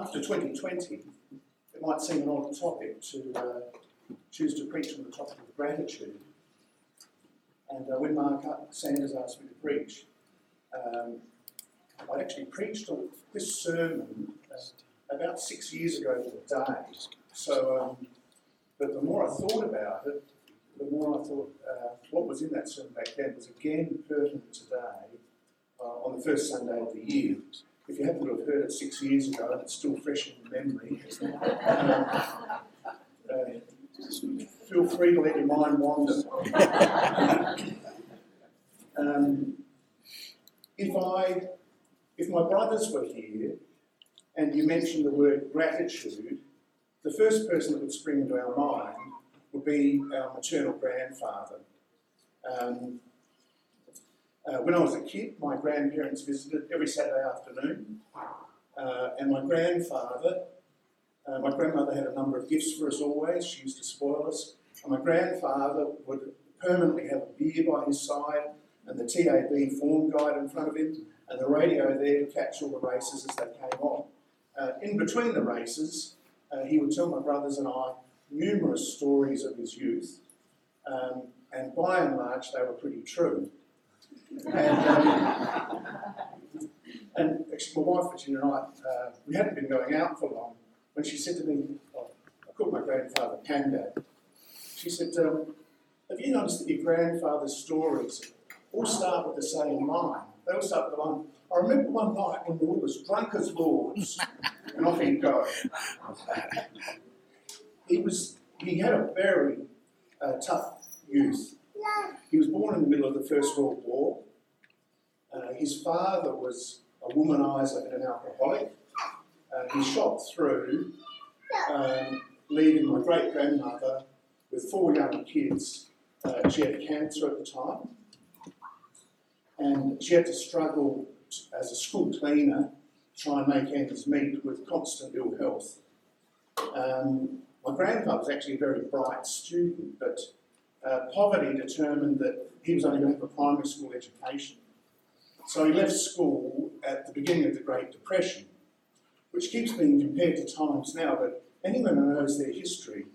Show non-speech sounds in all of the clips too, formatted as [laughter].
after 2020, it might seem an odd topic to uh, choose to preach on the topic of gratitude. And uh, when Mark Sanders asked me to preach, um, I actually preached on this sermon uh, about six years ago to the day. So, um, but the more I thought about it, the more I thought uh, what was in that sermon back then was again pertinent today uh, on the first Sunday of the year. If you happen to have heard it six years ago and it's still fresh in your memory, uh, feel free to let your mind wander. [laughs] um, if I, if my brothers were here and you mentioned the word gratitude, the first person that would spring into our mind would be our maternal grandfather. Um, uh, when I was a kid, my grandparents visited every Saturday afternoon, uh, and my grandfather, uh, my grandmother had a number of gifts for us always. She used to spoil us, and my grandfather would permanently have a beer by his side and the TAB form guide in front of him, and the radio there to catch all the races as they came on. Uh, in between the races, uh, he would tell my brothers and I numerous stories of his youth, um, and by and large, they were pretty true. And, um, [laughs] and actually, my wife, Virginia, and I, uh, we hadn't been going out for long when she said to me, oh, I called my grandfather Pandad. She said, um, Have you noticed that your grandfather's stories all start with the same line? They all start with the line, I remember one night when we were as drunk as lords, [laughs] and off he'd go. [laughs] he was he had a very uh, tough youth. He was born in the middle of the First World War. Uh, his father was a womanizer and an alcoholic. Uh, he shot through, um, leaving my great grandmother with four young kids. Uh, she had cancer at the time, and she had to struggle as a school cleaner, try and make ends meet with constant ill health. Um, my grandfather was actually a very bright student, but uh, poverty determined that he was only going to have a primary school education. So he left school at the beginning of the Great Depression, which keeps being compared to times now, but anyone who knows their history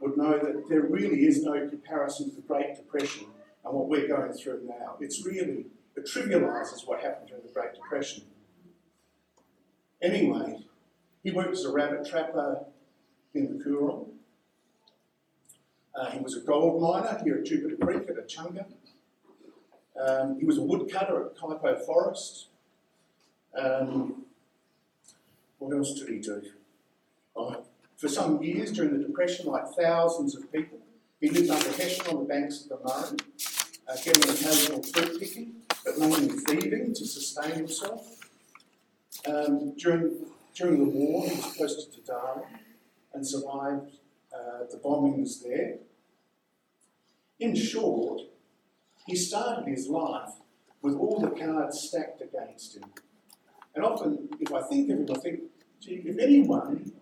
would know that there really is no comparison to the Great Depression and what we're going through now. It's really, it trivialises what happened during the Great Depression. Anyway, he worked as a rabbit trapper in the Coorong. Uh, he was a gold miner here at Jupiter Creek at Echunga. Um, he was a woodcutter at Kuitpo Forest. Um, what else did he do? Oh, for some years during the Depression, like thousands of people, he lived under Hessian on the banks of the Murray, uh, getting occasional fruit picking, but mainly thieving to sustain himself. Um, during, during the war, he was posted to Darwin and survived uh, the bombings there. In short, he started his life with all the cards stacked against him. And often, if I think of him, I think, gee, if anyone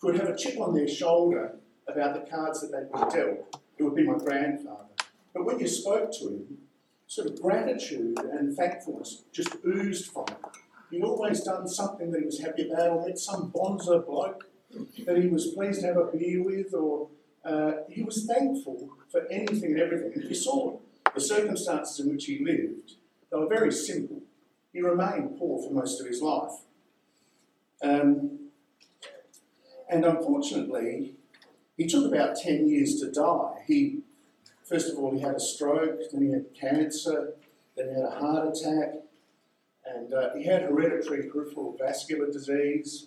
could have a chip on their shoulder about the cards that they'd been dealt, it would be my grandfather. But when you spoke to him, sort of gratitude and thankfulness just oozed from him. He'd always done something that he was happy about, or met some bonzo bloke that he was pleased to have a beer with, or uh, he was thankful for anything and everything. And if you saw the circumstances in which he lived, they were very simple. He remained poor for most of his life. Um, and unfortunately, he took about 10 years to die. He, first of all, he had a stroke, then he had cancer, then he had a heart attack, and uh, he had hereditary peripheral vascular disease.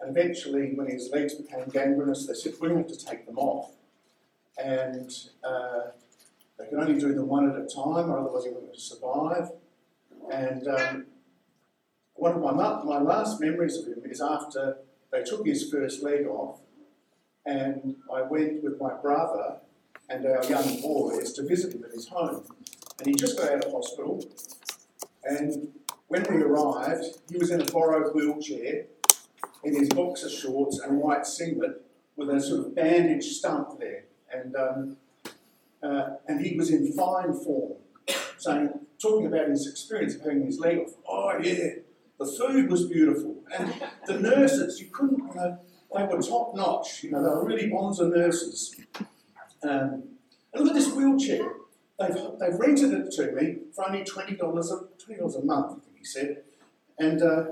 And eventually, when his legs became gangrenous, they said, we have to take them off. And uh, they could only do them one at a time, or otherwise he wouldn't survive. And um, one of my, my last memories of him is after they took his first leg off, and I went with my brother and our young boys to visit him at his home. And he just got out of hospital, and when we arrived, he was in a borrowed wheelchair in his boxer shorts and white singlet with a sort of bandage stump there. And, um, uh, and he was in fine form, saying, talking about his experience of having his leg off. Oh, yeah, the food was beautiful. And the nurses, you couldn't, you know, they were top notch, you know, they were really bonza nurses. Um, and look at this wheelchair. They've, they've rented it to me for only $20 a, $20 a month, I think he said. And uh,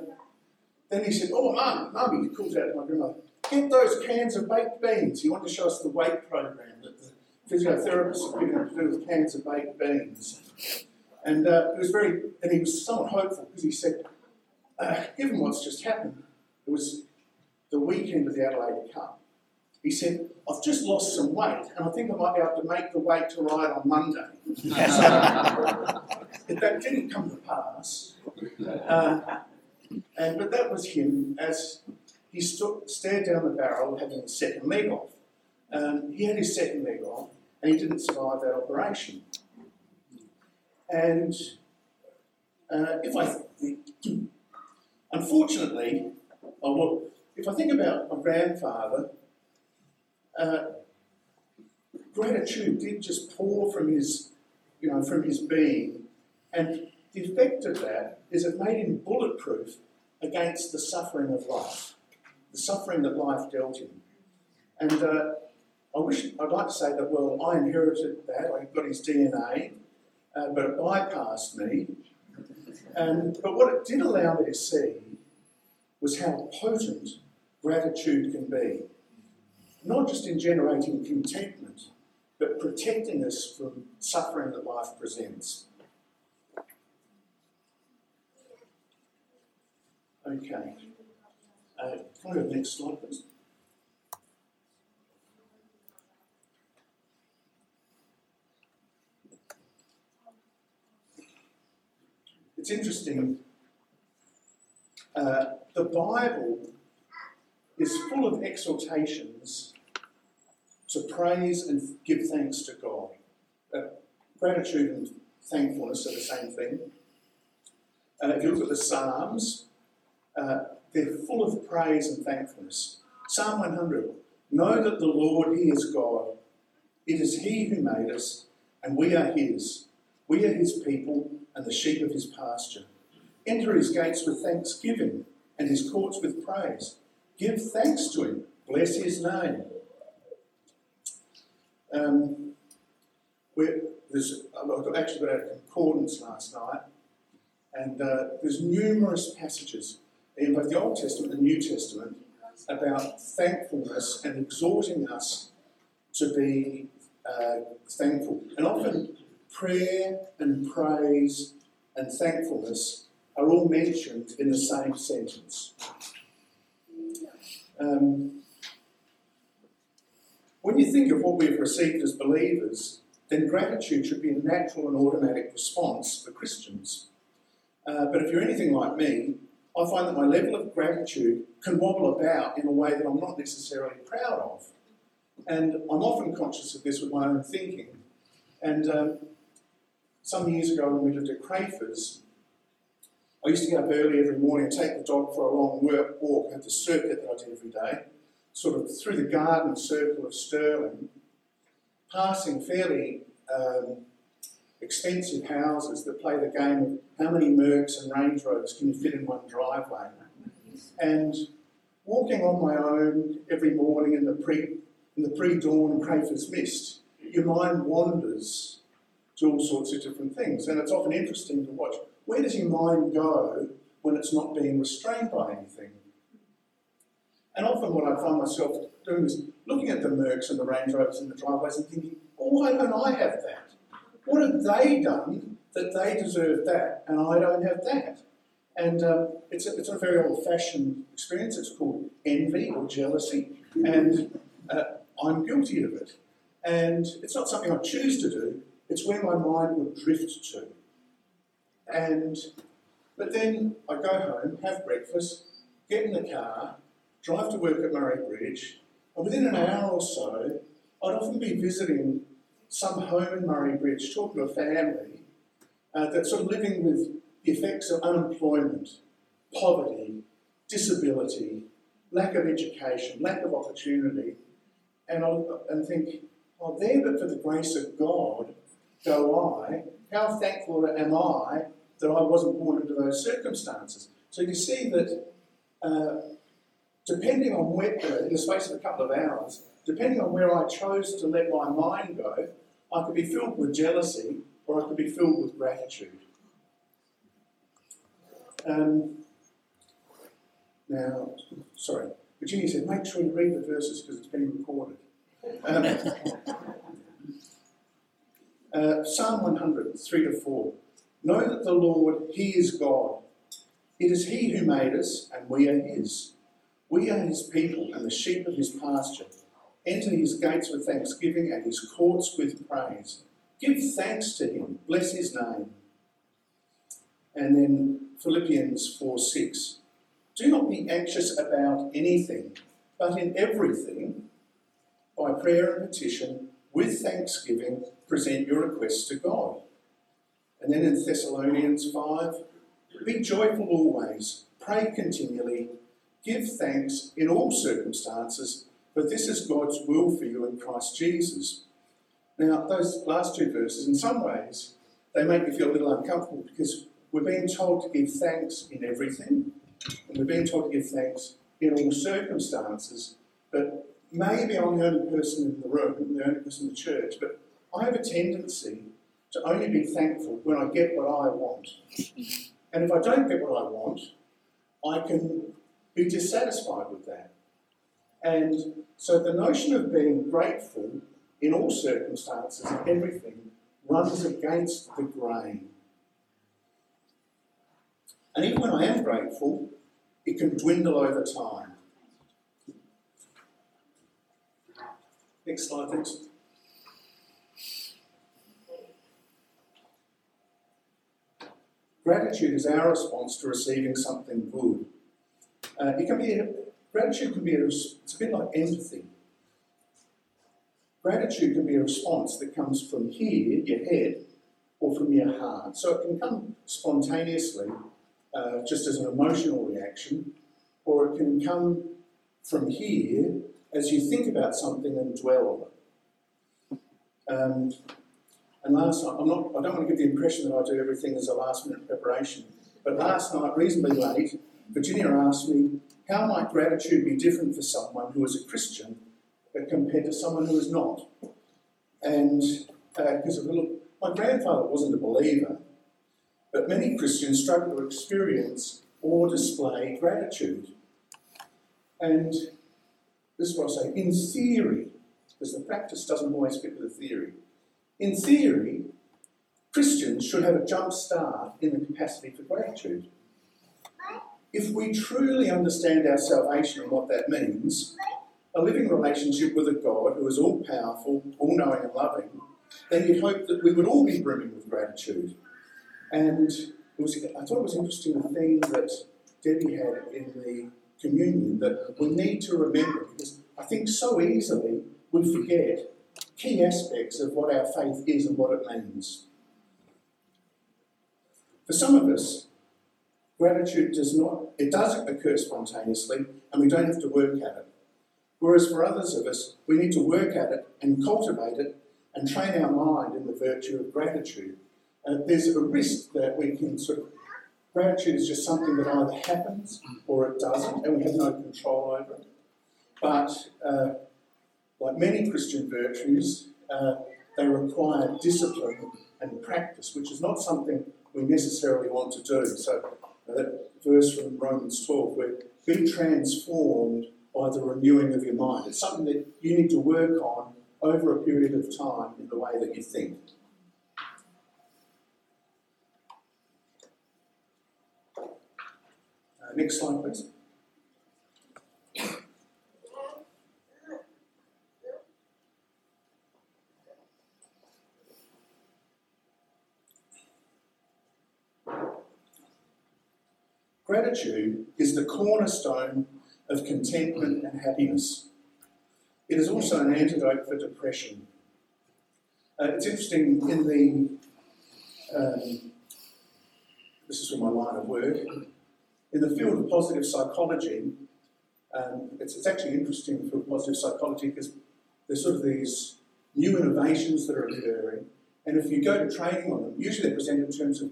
then he said, Oh, mum, mum, he calls out to my grandmother, get those cans of baked beans. He wanted to show us the weight program that the physiotherapists are given to do with cans of baked beans. And uh, it was very, and he was somewhat hopeful because he said, uh, given what's just happened, it was the weekend of the Adelaide Cup. He said, I've just lost some weight and I think I might be able to make the weight to ride on Monday. [laughs] so, that didn't come to pass. Uh, and, but that was him as he stood, stared down the barrel having the second leg off. Um, he had his second leg off and he didn't survive that operation. And uh, if I, [clears throat] unfortunately, if I think about my grandfather, uh, gratitude did just pour from his, you know, from his being, and the effect of that is it made him bulletproof against the suffering of life, the suffering that life dealt him. And uh, I wish I'd like to say that well, I inherited that. I got his DNA, uh, but it bypassed me. And but what it did allow me to see was how potent gratitude can be, not just in generating contentment, but protecting us from suffering that life presents. Okay. Uh, can to the next slide, please? It's interesting. Uh, the Bible is full of exhortations to praise and give thanks to God. Uh, gratitude and thankfulness are the same thing. Uh, if you look at the Psalms, uh, they're full of praise and thankfulness. Psalm 100 Know that the Lord, He is God. It is He who made us, and we are His. We are His people and the sheep of His pasture. Enter His gates with thanksgiving and His courts with praise. Give thanks to Him. Bless His name. Um, there's, I've actually got out a concordance last night, and uh, there's numerous passages in both the Old Testament and the New Testament about thankfulness and exhorting us to be uh, thankful. And often prayer and praise and thankfulness are all mentioned in the same sentence. Um, when you think of what we've received as believers, then gratitude should be a natural and automatic response for Christians. Uh, but if you're anything like me, I find that my level of gratitude can wobble about in a way that I'm not necessarily proud of. And I'm often conscious of this with my own thinking. And um, some years ago, when we lived at Crafers, I used to get up early every morning take the dog for a long work, walk at the circuit that I did every day, sort of through the garden circle of Stirling, passing fairly um, expensive houses that play the game of how many Mercs and Range Rovers can you fit in one driveway. And walking on my own every morning in the pre in the pre-dawn Crafers mist, your mind wanders to all sorts of different things. And it's often interesting to watch where does your mind go when it's not being restrained by anything? And often what I find myself doing is looking at the Mercs and the Range Rovers and the driveways and thinking, oh, why don't I have that? What have they done that they deserve that and I don't have that? And um, it's, a, it's a very old fashioned experience. It's called envy or jealousy. And uh, I'm guilty of it. And it's not something I choose to do, it's where my mind would drift to. And but then I go home, have breakfast, get in the car, drive to work at Murray Bridge, and within an hour or so, I'd often be visiting some home in Murray Bridge, talking to a family uh, that's sort of living with the effects of unemployment, poverty, disability, lack of education, lack of opportunity, and I'll, and think, oh, there but for the grace of God go I. How thankful am I that I wasn't born into those circumstances? So you see that uh, depending on where, in the space of a couple of hours, depending on where I chose to let my mind go, I could be filled with jealousy or I could be filled with gratitude. Um, now, sorry, Virginia said, make sure you read the verses because it's being recorded. Um, [laughs] uh, Psalm 100, 3 to 4. Know that the Lord, He is God. It is He who made us, and we are His. We are His people and the sheep of His pasture. Enter His gates with thanksgiving and His courts with praise. Give thanks to Him. Bless His name. And then Philippians 4 6. Do not be anxious about anything, but in everything, by prayer and petition, with thanksgiving, present your requests to God. And then in Thessalonians 5, be joyful always, pray continually, give thanks in all circumstances, for this is God's will for you in Christ Jesus. Now, those last two verses, in some ways, they make me feel a little uncomfortable because we're being told to give thanks in everything, and we're being told to give thanks in all circumstances. But maybe I'm the only person in the room, the only person in the church, but I have a tendency to only be thankful when I get what I want. And if I don't get what I want, I can be dissatisfied with that. And so the notion of being grateful in all circumstances everything runs against the grain. And even when I am grateful, it can dwindle over time. Next slide, thanks. Gratitude is our response to receiving something good. Uh, it can be gratitude can be a, it's a bit like empathy. Gratitude can be a response that comes from here, your head, or from your heart. So it can come spontaneously, uh, just as an emotional reaction, or it can come from here as you think about something and dwell on it. Um, and last night, I'm not, I don't want to give the impression that I do everything as a last minute preparation, but last night, reasonably late, Virginia asked me, how might gratitude be different for someone who is a Christian compared to someone who is not? And because uh, my grandfather wasn't a believer, but many Christians struggle to experience or display gratitude. And this is what I say, in theory, because the practice doesn't always fit with the theory, in theory, Christians should have a jump start in the capacity for gratitude. If we truly understand our salvation and what that means, a living relationship with a God who is all powerful, all knowing, and loving, then you'd hope that we would all be brimming with gratitude. And was, I thought it was interesting the thing that Debbie had in the communion that we need to remember because I think so easily we forget key aspects of what our faith is and what it means. For some of us, gratitude does not, it does occur spontaneously and we don't have to work at it. Whereas for others of us, we need to work at it and cultivate it and train our mind in the virtue of gratitude. Uh, there's a risk that we can sort of, gratitude is just something that either happens or it doesn't, and we have no control over it. But uh, like many Christian virtues, uh, they require discipline and practice, which is not something we necessarily want to do. So, that verse from Romans 12, where be transformed by the renewing of your mind. It's something that you need to work on over a period of time in the way that you think. Uh, next slide, please. Gratitude is the cornerstone of contentment and happiness. It is also an antidote for depression. Uh, it's interesting in the, um, this is from my line of work, in the field of positive psychology, um, it's, it's actually interesting for positive psychology because there's sort of these new innovations that are occurring, and if you go to training on them, usually they're presented in terms of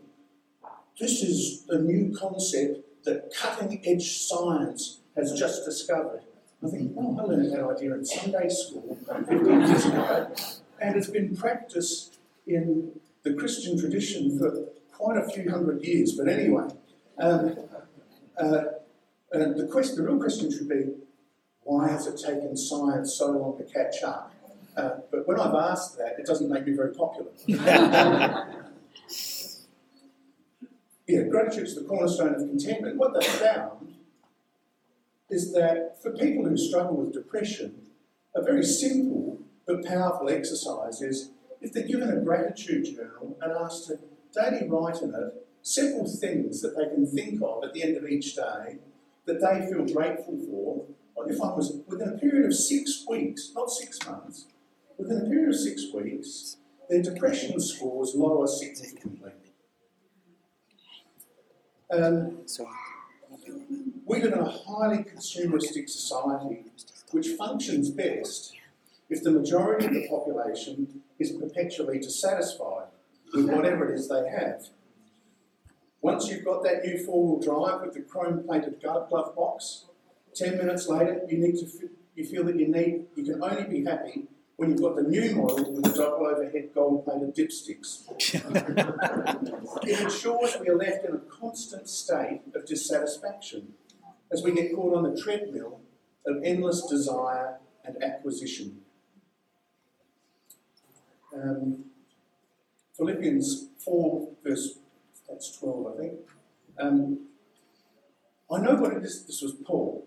this is a new concept that cutting edge science has just discovered. I think, oh, I learned that idea in Sunday school 15 years ago, and it's been practiced in the Christian tradition for quite a few hundred years. But anyway, um, uh, the, question, the real question should be why has it taken science so long to catch up? Uh, but when I've asked that, it doesn't make me very popular. [laughs] yeah, gratitude is the cornerstone of contentment. What they found is that for people who struggle with depression, a very simple but powerful exercise is if they're given a gratitude journal and asked to daily write in it several things that they can think of at the end of each day that they feel grateful for, what if I was within a period of six weeks, not six months, within a period of six weeks, their depression scores lower significantly. Um, we live in a highly consumeristic society which functions best if the majority of the population is perpetually dissatisfied with whatever it is they have. Once you've got that new four-wheel drive with the chrome-plated glove box, ten minutes later you need to you feel that you need you can only be happy when you've got the new model with the double overhead gold-plated dipsticks. [laughs] it ensures we are left in a constant state of dissatisfaction as we get caught on the treadmill of endless desire and acquisition. Um, Philippians 4, verse that's 12, I think. Um, I know what it is, this was Paul.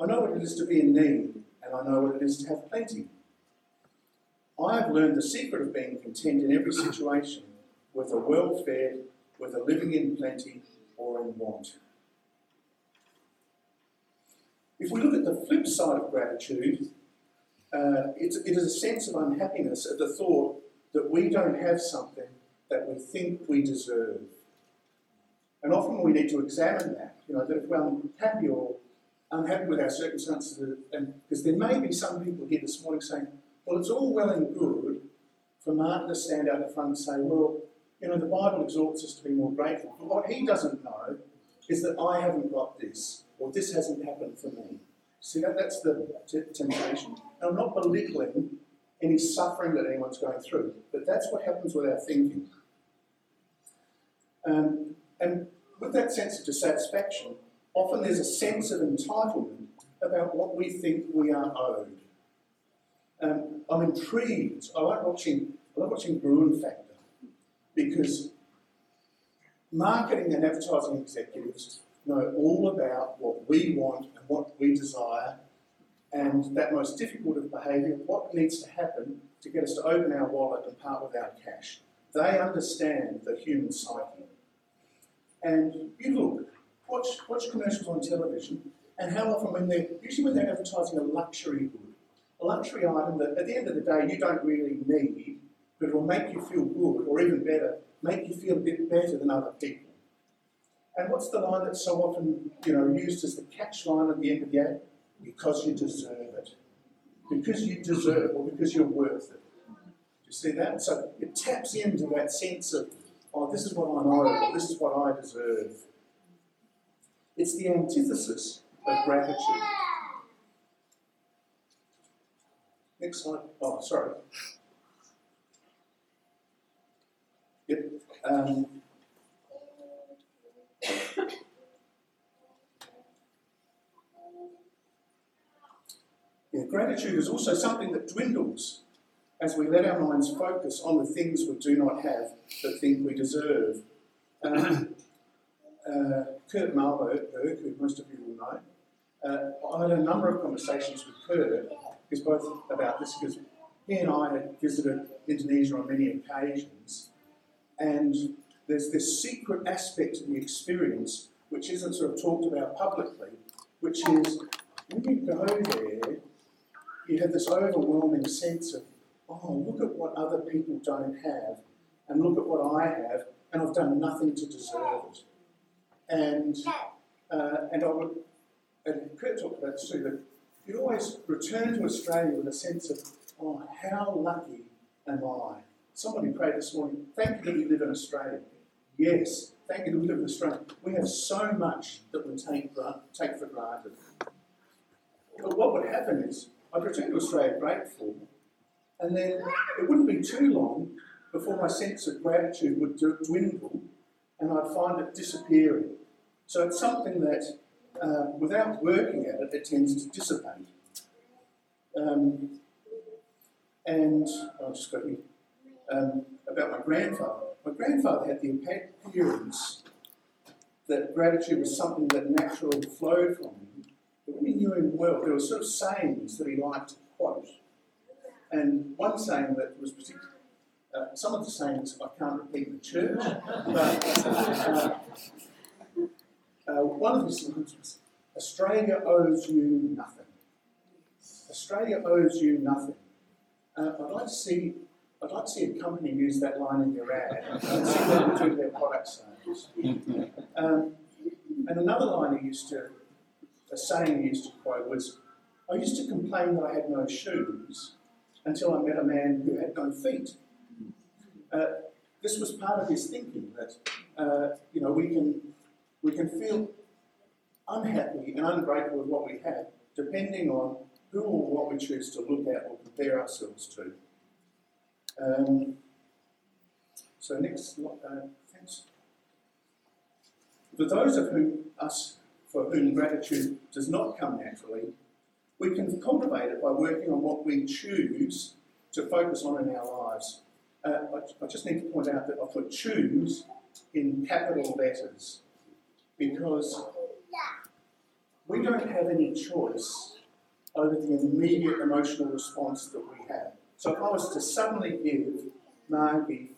I know what it is to be in need, and I know what it is to have plenty. I have learned the secret of being content in every situation, whether well fed, whether living in plenty or in want. If we look at the flip side of gratitude, uh, it is a sense of unhappiness at the thought that we don't have something that we think we deserve. And often we need to examine that, you know, that if we're unhappy or unhappy with our circumstances, and because there may be some people here this morning saying, well, it's all well and good for Martin to stand out the front and say, well, you know, the Bible exhorts us to be more grateful. But what he doesn't know is that I haven't got this, or this hasn't happened for me. See, that, that's the t- temptation. And I'm not belittling any suffering that anyone's going through, but that's what happens with our thinking. Um, and with that sense of dissatisfaction, often there's a sense of entitlement about what we think we are owed. Um, I'm intrigued. I like watching. I like watching Gruen Factor because marketing and advertising executives know all about what we want and what we desire, and that most difficult of behaviour, what needs to happen to get us to open our wallet and part with our cash. They understand the human psyche. And you look, watch, watch commercials on television, and how often when they're, usually when they're advertising a luxury good, a luxury item that at the end of the day you don't really need, but it will make you feel good, or even better, make you feel a bit better than other people. And what's the line that's so often, you know, used as the catch line at the end of the ad? Because you deserve it. Because you deserve, it, or because you're worth it. You see that? So it taps into that sense of, oh, this is what I'm owed, this is what I deserve. It's the antithesis of gratitude. Slide. Oh, sorry. Yep. Um, yeah, gratitude is also something that dwindles as we let our minds focus on the things we do not have but think we deserve. Um, uh, Kurt Malberg, who most of you will know, uh, I had a number of conversations with Kurt is both about this because he and I had visited Indonesia on many occasions, and there's this secret aspect of the experience which isn't sort of talked about publicly, which is when you go there, you have this overwhelming sense of, oh, look at what other people don't have, and look at what I have, and I've done nothing to deserve it. And uh, and I would, and Kurt talked about this too, you always return to Australia with a sense of, oh, how lucky am I? Somebody prayed this morning, thank you that you live in Australia. Yes, thank you to live in Australia. We have so much that we take, take for granted. But what would happen is, I'd return to Australia grateful, and then it wouldn't be too long before my sense of gratitude would dwindle and I'd find it disappearing. So it's something that, uh, without working at it, it tends to dissipate. Um, and I'll just go here. Um, about my grandfather. My grandfather had the appearance that gratitude was something that naturally flowed from him. But when he knew him well, there were sort of sayings that he liked to quote. And one saying that was particularly uh, some of the sayings I can't repeat in church, but uh, uh, one of the sayings was Australia owes you nothing. Australia owes you nothing. Uh, I'd like to see I'd like to see a company use that line in their ad and see they do their product sales. Um, and another line he used to, a saying he used to quote was, I used to complain that I had no shoes until I met a man who had no feet. Uh, this was part of his thinking that uh, you know we can we can feel unhappy and ungrateful with what we have, depending on who or what we choose to look at or compare ourselves to. Um, so next, uh, thanks. For those of whom us for whom gratitude does not come naturally, we can cultivate it by working on what we choose to focus on in our lives. Uh, I, I, just need to point out that I put choose in capital letters because we don't have any choice over the immediate emotional response that we have. So if I was to suddenly give Margie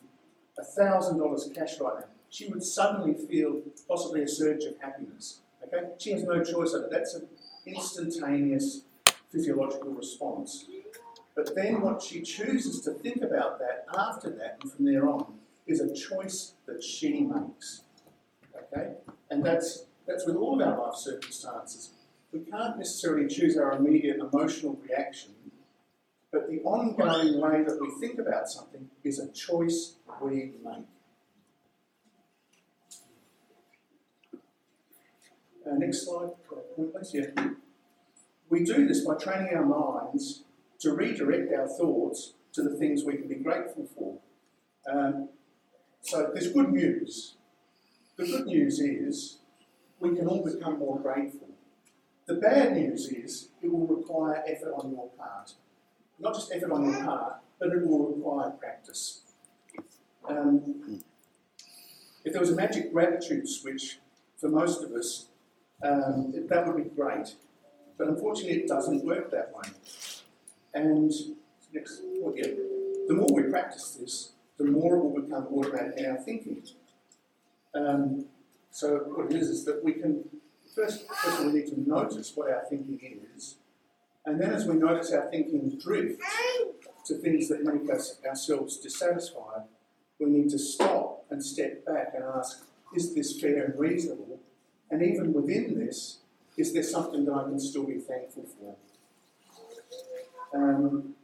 $1,000 cash right now, she would suddenly feel possibly a surge of happiness. Okay? She has no choice over it. That's an instantaneous physiological response. But then what she chooses to think about that after that and from there on is a choice that she makes. And that's that's with all of our life circumstances. We can't necessarily choose our immediate emotional reaction, but the ongoing way that we think about something is a choice we make. Uh, next slide, please. Yeah. We do this by training our minds to redirect our thoughts to the things we can be grateful for. Um, so there's good news. The good news is we can all become more grateful. The bad news is it will require effort on your part. Not just effort on your part, but it will require practice. Um, if there was a magic gratitude switch for most of us, um, that would be great. But unfortunately, it doesn't work that way. And next, well, yeah, the more we practice this, the more it will become automatic in our thinking. Um, so what it is is that we can first, first we need to notice what our thinking is, and then as we notice our thinking drift to things that make us ourselves dissatisfied, we need to stop and step back and ask, is this fair and reasonable? And even within this, is there something that I can still be thankful for? Um,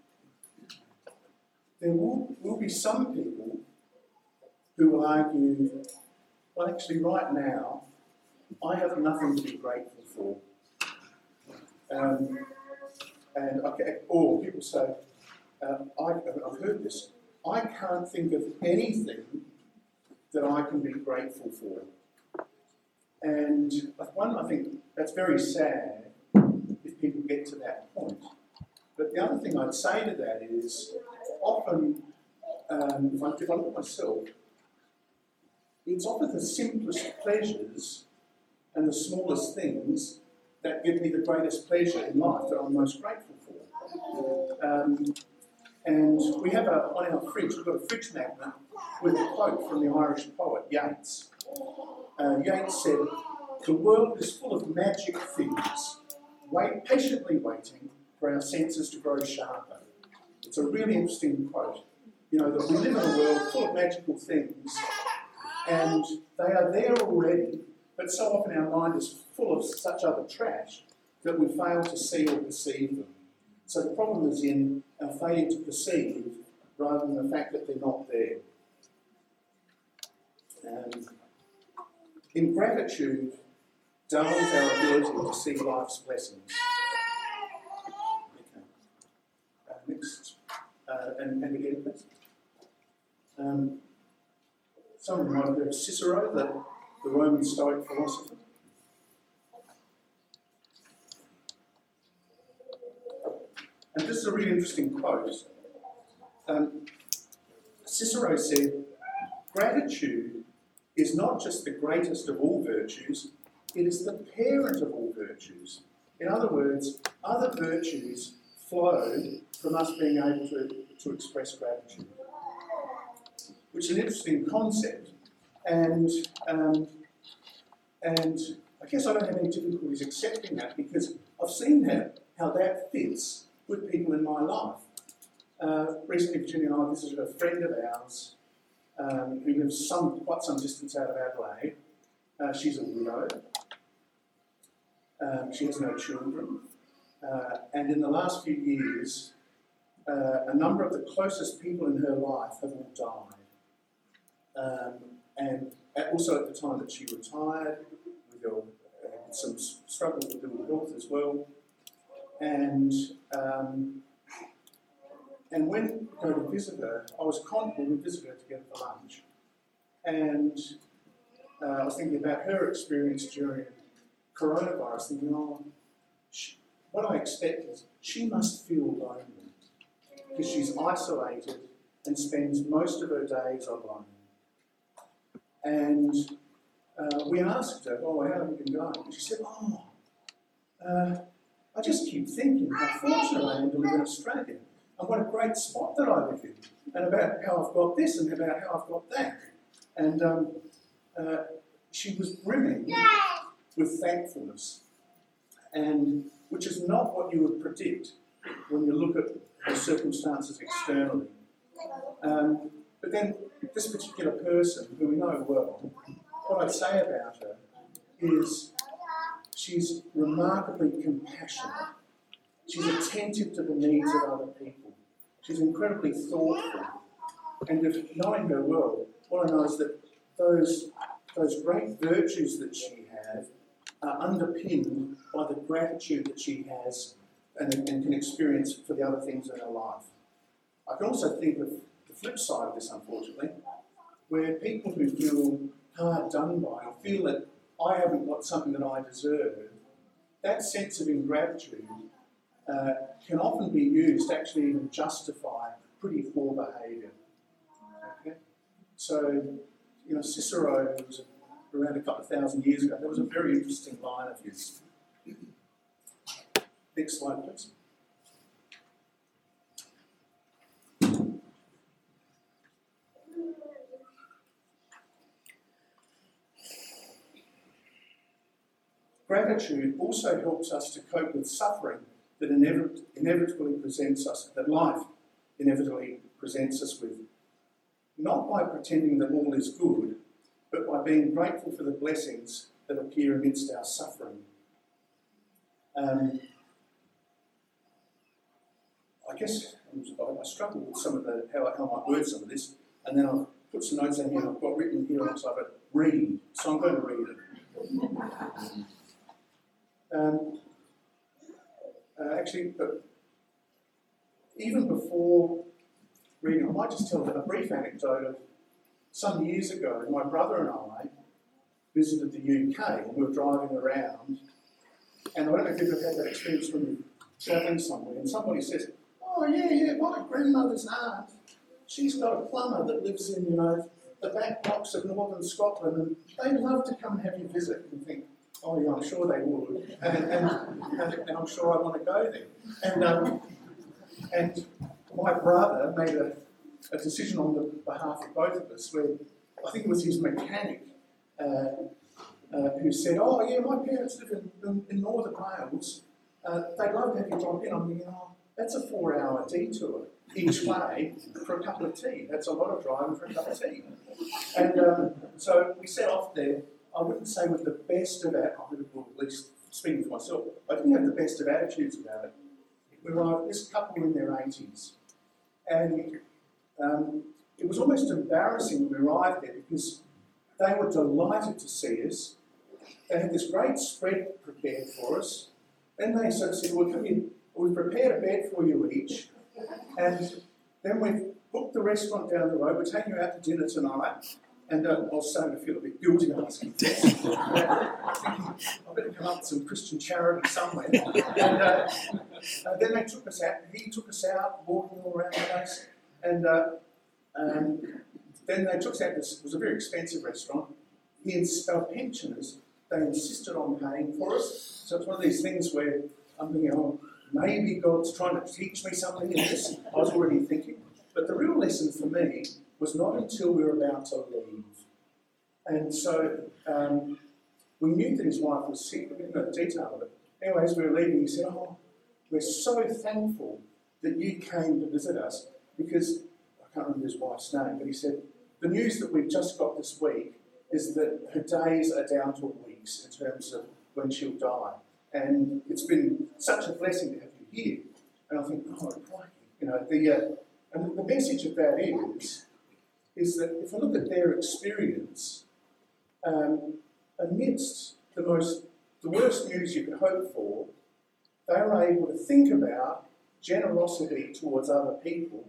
there will, will be some people who will argue, well, actually, right now, I have nothing to be grateful for. Um, and okay, or people say, uh, I, I've heard this, I can't think of anything that I can be grateful for. And one, I think that's very sad if people get to that point. But the other thing I'd say to that is often, um, if, I, if I look at myself, it's often the simplest pleasures and the smallest things that give me the greatest pleasure in life that I'm most grateful for. Um, and we have a, on our fridge, we've got a fridge magnet with a quote from the Irish poet Yeats. Uh, Yeats said, The world is full of magic things, wait, patiently waiting for our senses to grow sharper. It's a really interesting quote. You know, that we live in a world full of magical things, and they are there already, but so often our mind is full of such other trash that we fail to see or perceive them. So the problem is in our failure to perceive rather than the fact that they're not there. Um, ingratitude dulls our ability to see life's blessings. Okay. Uh, next, uh, and, and again, please. Um, might have heard of Cicero, the, the Roman Stoic philosopher. And this is a really interesting quote. Um, Cicero said, Gratitude is not just the greatest of all virtues, it is the parent of all virtues. In other words, other virtues flow from us being able to, to express gratitude, which is an interesting concept. And, um, and I guess I don't have any difficulties accepting that because I've seen how, how that fits with people in my life. Uh, recently, Virginia and I visited a friend of ours um, who lives some, quite some distance out of Adelaide. Uh, she's a widow. Um, she has no children. Uh, and in the last few years, uh, a number of the closest people in her life have all died. Um, and also at the time that she retired, with her, uh, some struggles with her health as well. And um, and when I go to visit her, I was confident we visited her together for lunch. And uh, I was thinking about her experience during coronavirus, thinking, oh, she, what I expect is she must feel lonely because she's isolated and spends most of her days alone. And uh, we asked her, oh, how have you been going? And she said, oh, uh, I just keep thinking how fortunate I am to live in Australia and what a great spot that I live in, and about how I've got this and about how I've got that. And um, uh, she was brimming with thankfulness, and which is not what you would predict when you look at the circumstances externally. Um, but then, this particular person, who we know well, what I'd say about her is she's remarkably compassionate. She's attentive to the needs of other people. She's incredibly thoughtful. And if knowing her well, what I know is that those, those great virtues that she has are underpinned by the gratitude that she has and, and can experience for the other things in her life. I can also think of the flip side of this, unfortunately, where people who feel hard done by or feel that I haven't got something that I deserve, that sense of ingratitude uh, can often be used to actually even justify pretty poor behaviour. Okay? So, you know, Cicero was around a couple of thousand years ago. There was a very interesting line of his. Next slide, please. Gratitude also helps us to cope with suffering that inevitably presents us, that life inevitably presents us with, not by pretending that all is good, but by being grateful for the blessings that appear amidst our suffering. Um, I guess I struggle with some of the how, how I word some of this, and then I've put some notes in here. I've got written here alongside it, read. So I'm going to read it. Um, uh, actually, but even before reading, I might just tell a brief anecdote of some years ago, my brother and I visited the UK and we were driving around. And I don't know if you've ever had that experience when you're travelling somewhere and somebody says, Oh, yeah, yeah, my grandmother's aunt, she's got a plumber that lives in, you know, the back blocks of northern Scotland and they'd love to come and have you visit and think, Oh, yeah, I'm sure they would. And, and, and, and I'm sure I want to go there. And, um, and my brother made a, a decision on the behalf of both of us where I think it was his mechanic uh, uh, who said, Oh, yeah, my parents live in, in, in Northern Wales. Uh, they'd love to have you drop in. I'm thinking, Oh, that's a four hour detour each way for a cup of tea. That's a lot of driving for a cup of tea. And um, so we set off there I wouldn't say with the best of would at least speaking for myself, I didn't have the best of attitudes about it. We were this couple in their 80s, and um, it was almost embarrassing when we arrived there because They were delighted to see us. They had this great spread prepared for us. Then they sort of said, Well, come here, we've prepared a bed for you each. And then we've booked the restaurant down the road. We're taking you out to dinner tonight. And uh, [laughs] I was starting to feel a bit guilty asking this. thinking, I better come up with some Christian charity somewhere. And uh, then they took us out. He took us out, walking all around the place. And uh, um, then they took us out. This was a very expensive restaurant. He ins- our pensioners, they insisted on paying for us. So it's one of these things where I'm thinking, oh, maybe God's trying to teach me something in this. I was already thinking. But the real lesson for me was not until we were about to leave. And so um, we knew that his wife was sick. We didn't know the detail of it. Anyway, as we were leaving, he said, Oh, we're so thankful that you came to visit us because I can't remember his wife's name, but he said, The news that we've just got this week is that her days are down to weeks in terms of when she'll die. And it's been such a blessing to have you here. And I think, oh. You know, the, uh, and the message of that is, is that if I look at their experience, um, amidst the most, the worst news you could hope for, they were able to think about generosity towards other people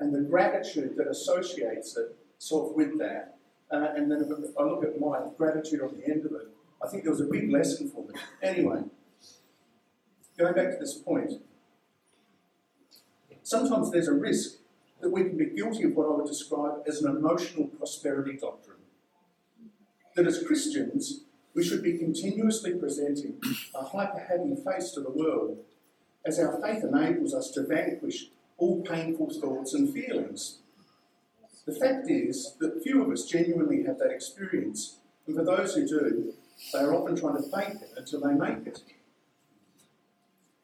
and the gratitude that associates itself with that. Uh, and then if I look at my gratitude on the end of it, I think there was a big lesson for me. Anyway, going back to this point, sometimes there's a risk that we can be guilty of what I would describe as an emotional prosperity doctrine that as Christians, we should be continuously presenting a hyper happy face to the world as our faith enables us to vanquish all painful thoughts and feelings. The fact is that few of us genuinely have that experience, and for those who do, they are often trying to fake it until they make it.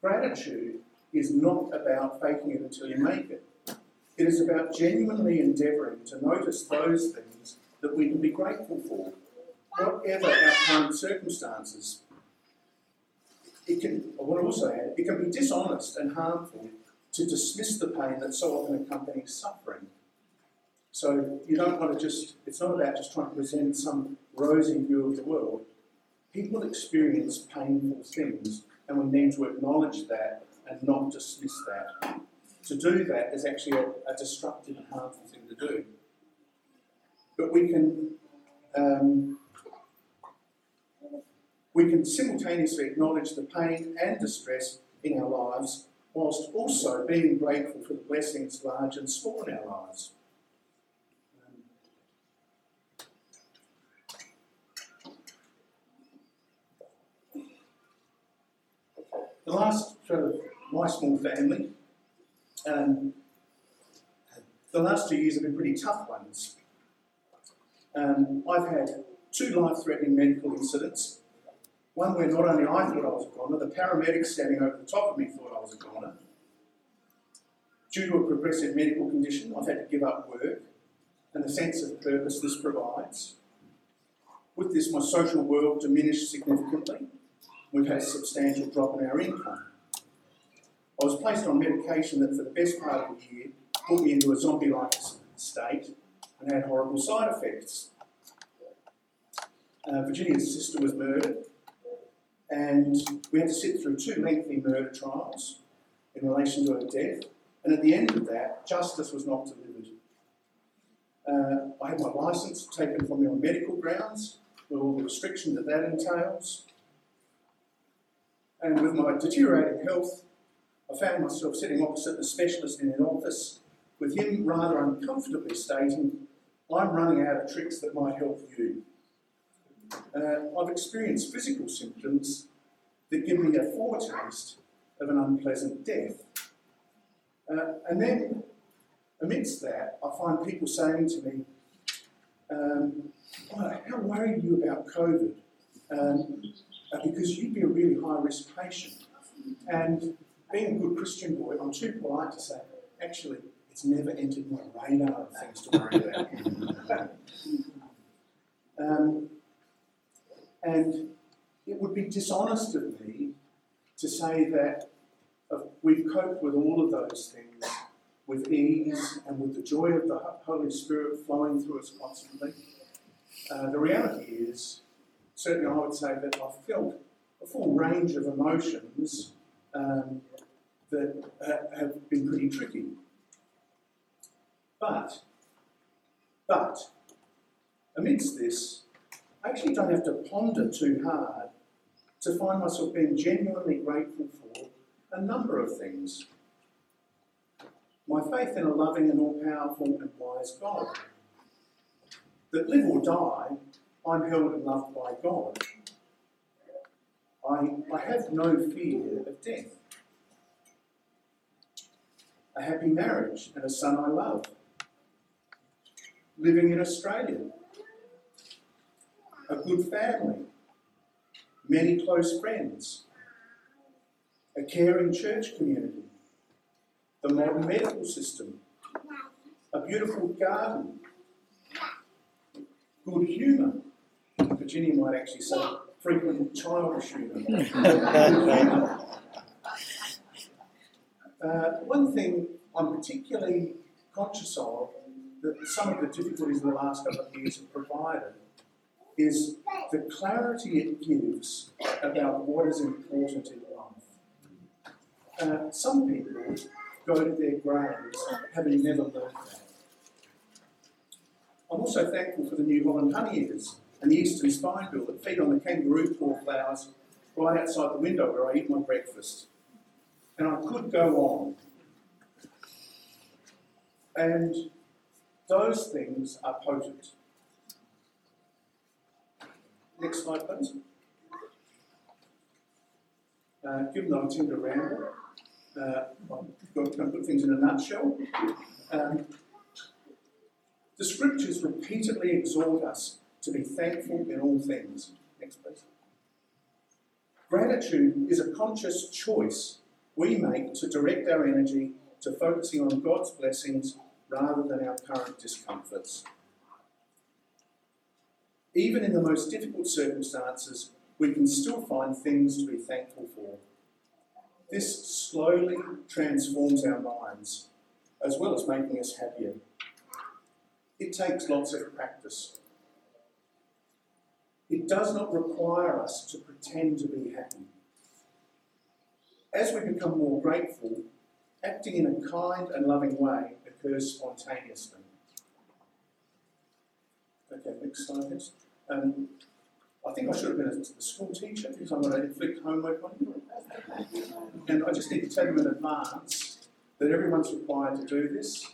Gratitude is not about faking it until you make it. It is about genuinely endeavouring to notice those things that we can be grateful for whatever our current circumstances. It can, I want to also add, it can be dishonest and harmful to dismiss the pain that so often accompanies suffering. So you don't want to just, it's not about just trying to present some rosy view of the world. People experience painful things, and we need to acknowledge that and not dismiss that. To do that is actually a, a destructive and harmful thing to do. But we can um, we can simultaneously acknowledge the pain and distress in our lives whilst also being grateful for the blessings large and small in our lives. The last for my small family, um, the last two years have been pretty tough ones. Um, I've had two life threatening medical incidents one where not only I thought I was a goner, the paramedics standing over the top of me thought I was a goner. Due to a progressive medical condition, I've had to give up work and the sense of purpose this provides. With this, my social world diminished significantly. We've had a substantial drop in our income. I was placed on medication that, for the best part of the year, put me into a zombie like state and had horrible side effects. Uh, Virginia's sister was murdered, and we had to sit through two lengthy murder trials in relation to her death. And at the end of that, justice was not delivered. Uh, I had my licence taken from me on medical grounds, with all the restrictions that that entails. And with my deteriorating health, I found myself sitting opposite the specialist in an office, with him rather uncomfortably stating, I'm running out of tricks that might help you. Uh, I've experienced physical symptoms that give me a foretaste of an unpleasant death. Uh, and then, amidst that, I find people saying to me, um, oh, How worried are you about COVID? Um, uh, because you'd be a really high risk patient. And being a good Christian boy, I'm too polite to say, actually, it's never entered my radar of things to worry about. [laughs] um, and it would be dishonest of me to say that uh, we've coped with all of those things with ease and with the joy of the Holy Spirit flowing through us constantly. uh, the reality is, certainly I would say that I've felt a full range of emotions um, that uh, have been pretty tricky. But, but, amidst this, I actually don't have to ponder too hard to find myself being genuinely grateful for a number of things. My faith in a loving and all powerful and wise God. That live or die, I'm held and loved by God. I, I have no fear of death. A happy marriage and a son I love. Living in Australia. A good family. Many close friends. A caring church community. The modern medical system. A beautiful garden. Good humour. Virginia might actually say frequent childish humour. [laughs] [laughs] Uh, one thing I'm particularly conscious of that some of the difficulties in the last couple of years have provided is the clarity it gives about what is important in life. Uh, some people go to their graves having never learned that. I'm also thankful for the New Holland honey eaters and the eastern spinebill that feed on the kangaroo paw flowers right outside the window where I eat my breakfast. And I could go on. And those things are potent. Next slide, please. Uh, given that I tend to ramble, uh, I'm going to put things in a nutshell. Um, the scriptures repeatedly exhort us to be thankful in all things. Next, please. Gratitude is a conscious choice we make to direct our energy to focusing on God's blessings rather than our current discomforts. Even in the most difficult circumstances, we can still find things to be thankful for. This slowly transforms our minds, as well as making us happier. It takes lots of practice. It does not require us to pretend to be happy. As we become more grateful, acting in a kind and loving way occurs spontaneously. Okay, next slide, please. Um, I think I should have been a school teacher because I'm going to inflict homework on you. And I just need to tell you in advance that everyone's required to do this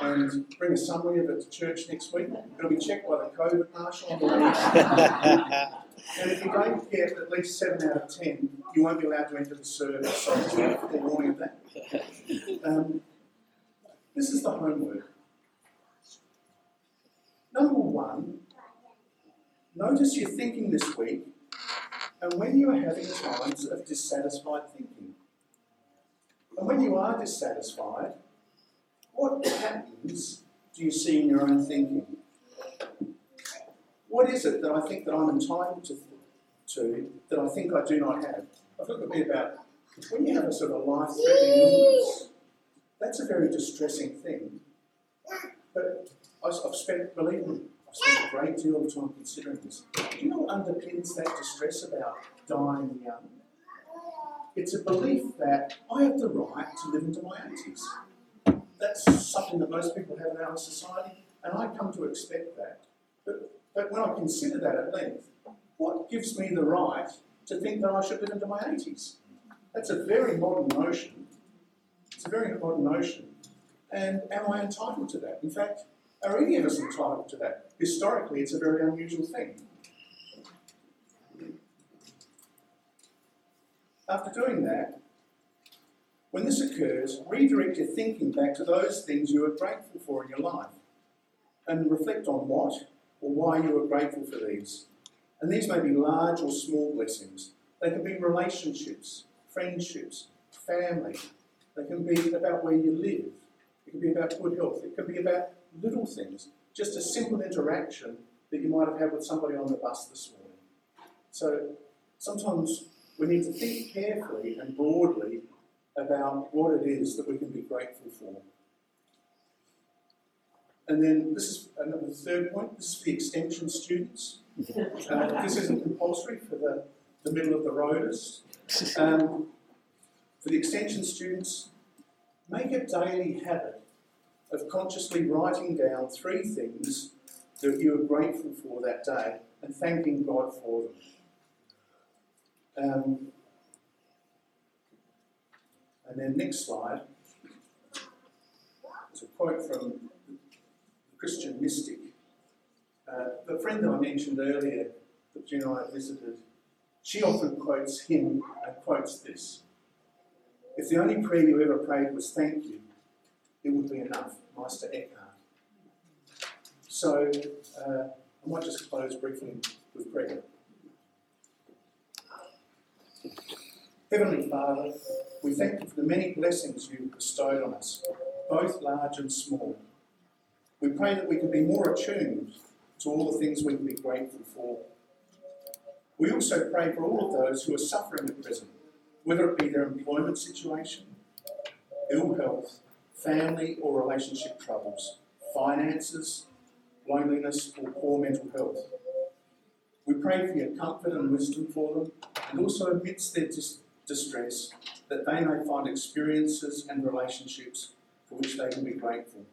and bring a summary of it to church next week. It'll be checked by the COVID marshal [laughs] and if you don't get at least 7 out of 10, you won't be allowed to enter the service. So just a warning of that. Um, this is the homework. Number one, notice your thinking this week and when you are having times of dissatisfied thinking. And when you are dissatisfied, what patterns do you see in your own thinking? What is it that I think that I'm entitled to, to that I think I do not have? It would be about when you have a sort of life-threatening illness, that's a very distressing thing. But I've spent, believe me, I've spent a great deal of time considering this. Do you know what underpins that distress about dying young? It's a belief that I have the right to live into my 80s. That's something that most people have in our society, and I come to expect that. But, but when I consider that at length, what gives me the right to think that I should live into my 80s? That's a very modern notion. It's a very modern notion. And am I entitled to that? In fact, are any of us entitled to that? Historically, it's a very unusual thing. After doing that, when this occurs, redirect your thinking back to those things you are grateful for in your life and reflect on what or why you are grateful for these. And these may be large or small blessings. They can be relationships, friendships, family. They can be about where you live. It can be about good health. It can be about little things. Just a simple interaction that you might have had with somebody on the bus this morning. So sometimes we need to think carefully and broadly about what it is that we can be grateful for. And then this is another third point. This is for the extension students. Uh, this isn't compulsory for the, the middle of the roaders. [laughs] Um, for the extension students, make a daily habit of consciously writing down three things that you are grateful for that day and thanking God for them. Um, and then next slide is a quote from the Christian mystic. Friend that I mentioned earlier, that Jen and I visited, she often quotes him and quotes this. If the only prayer you ever prayed was thank you, it would be enough. Meister Eckhart. So uh, I might just close briefly with prayer. Heavenly Father, we thank you for the many blessings you've bestowed on us, both large and small. We pray that we can be more attuned to all the things we can be grateful for. We also pray for all of those who are suffering at present, whether it be their employment situation, ill health, family or relationship troubles, finances, loneliness, or poor mental health. We pray for your comfort and wisdom for them, and also amidst their dis- distress, that they may find experiences and relationships for which they can be grateful.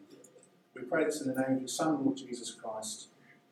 We pray this in the name of your Son, Lord Jesus Christ.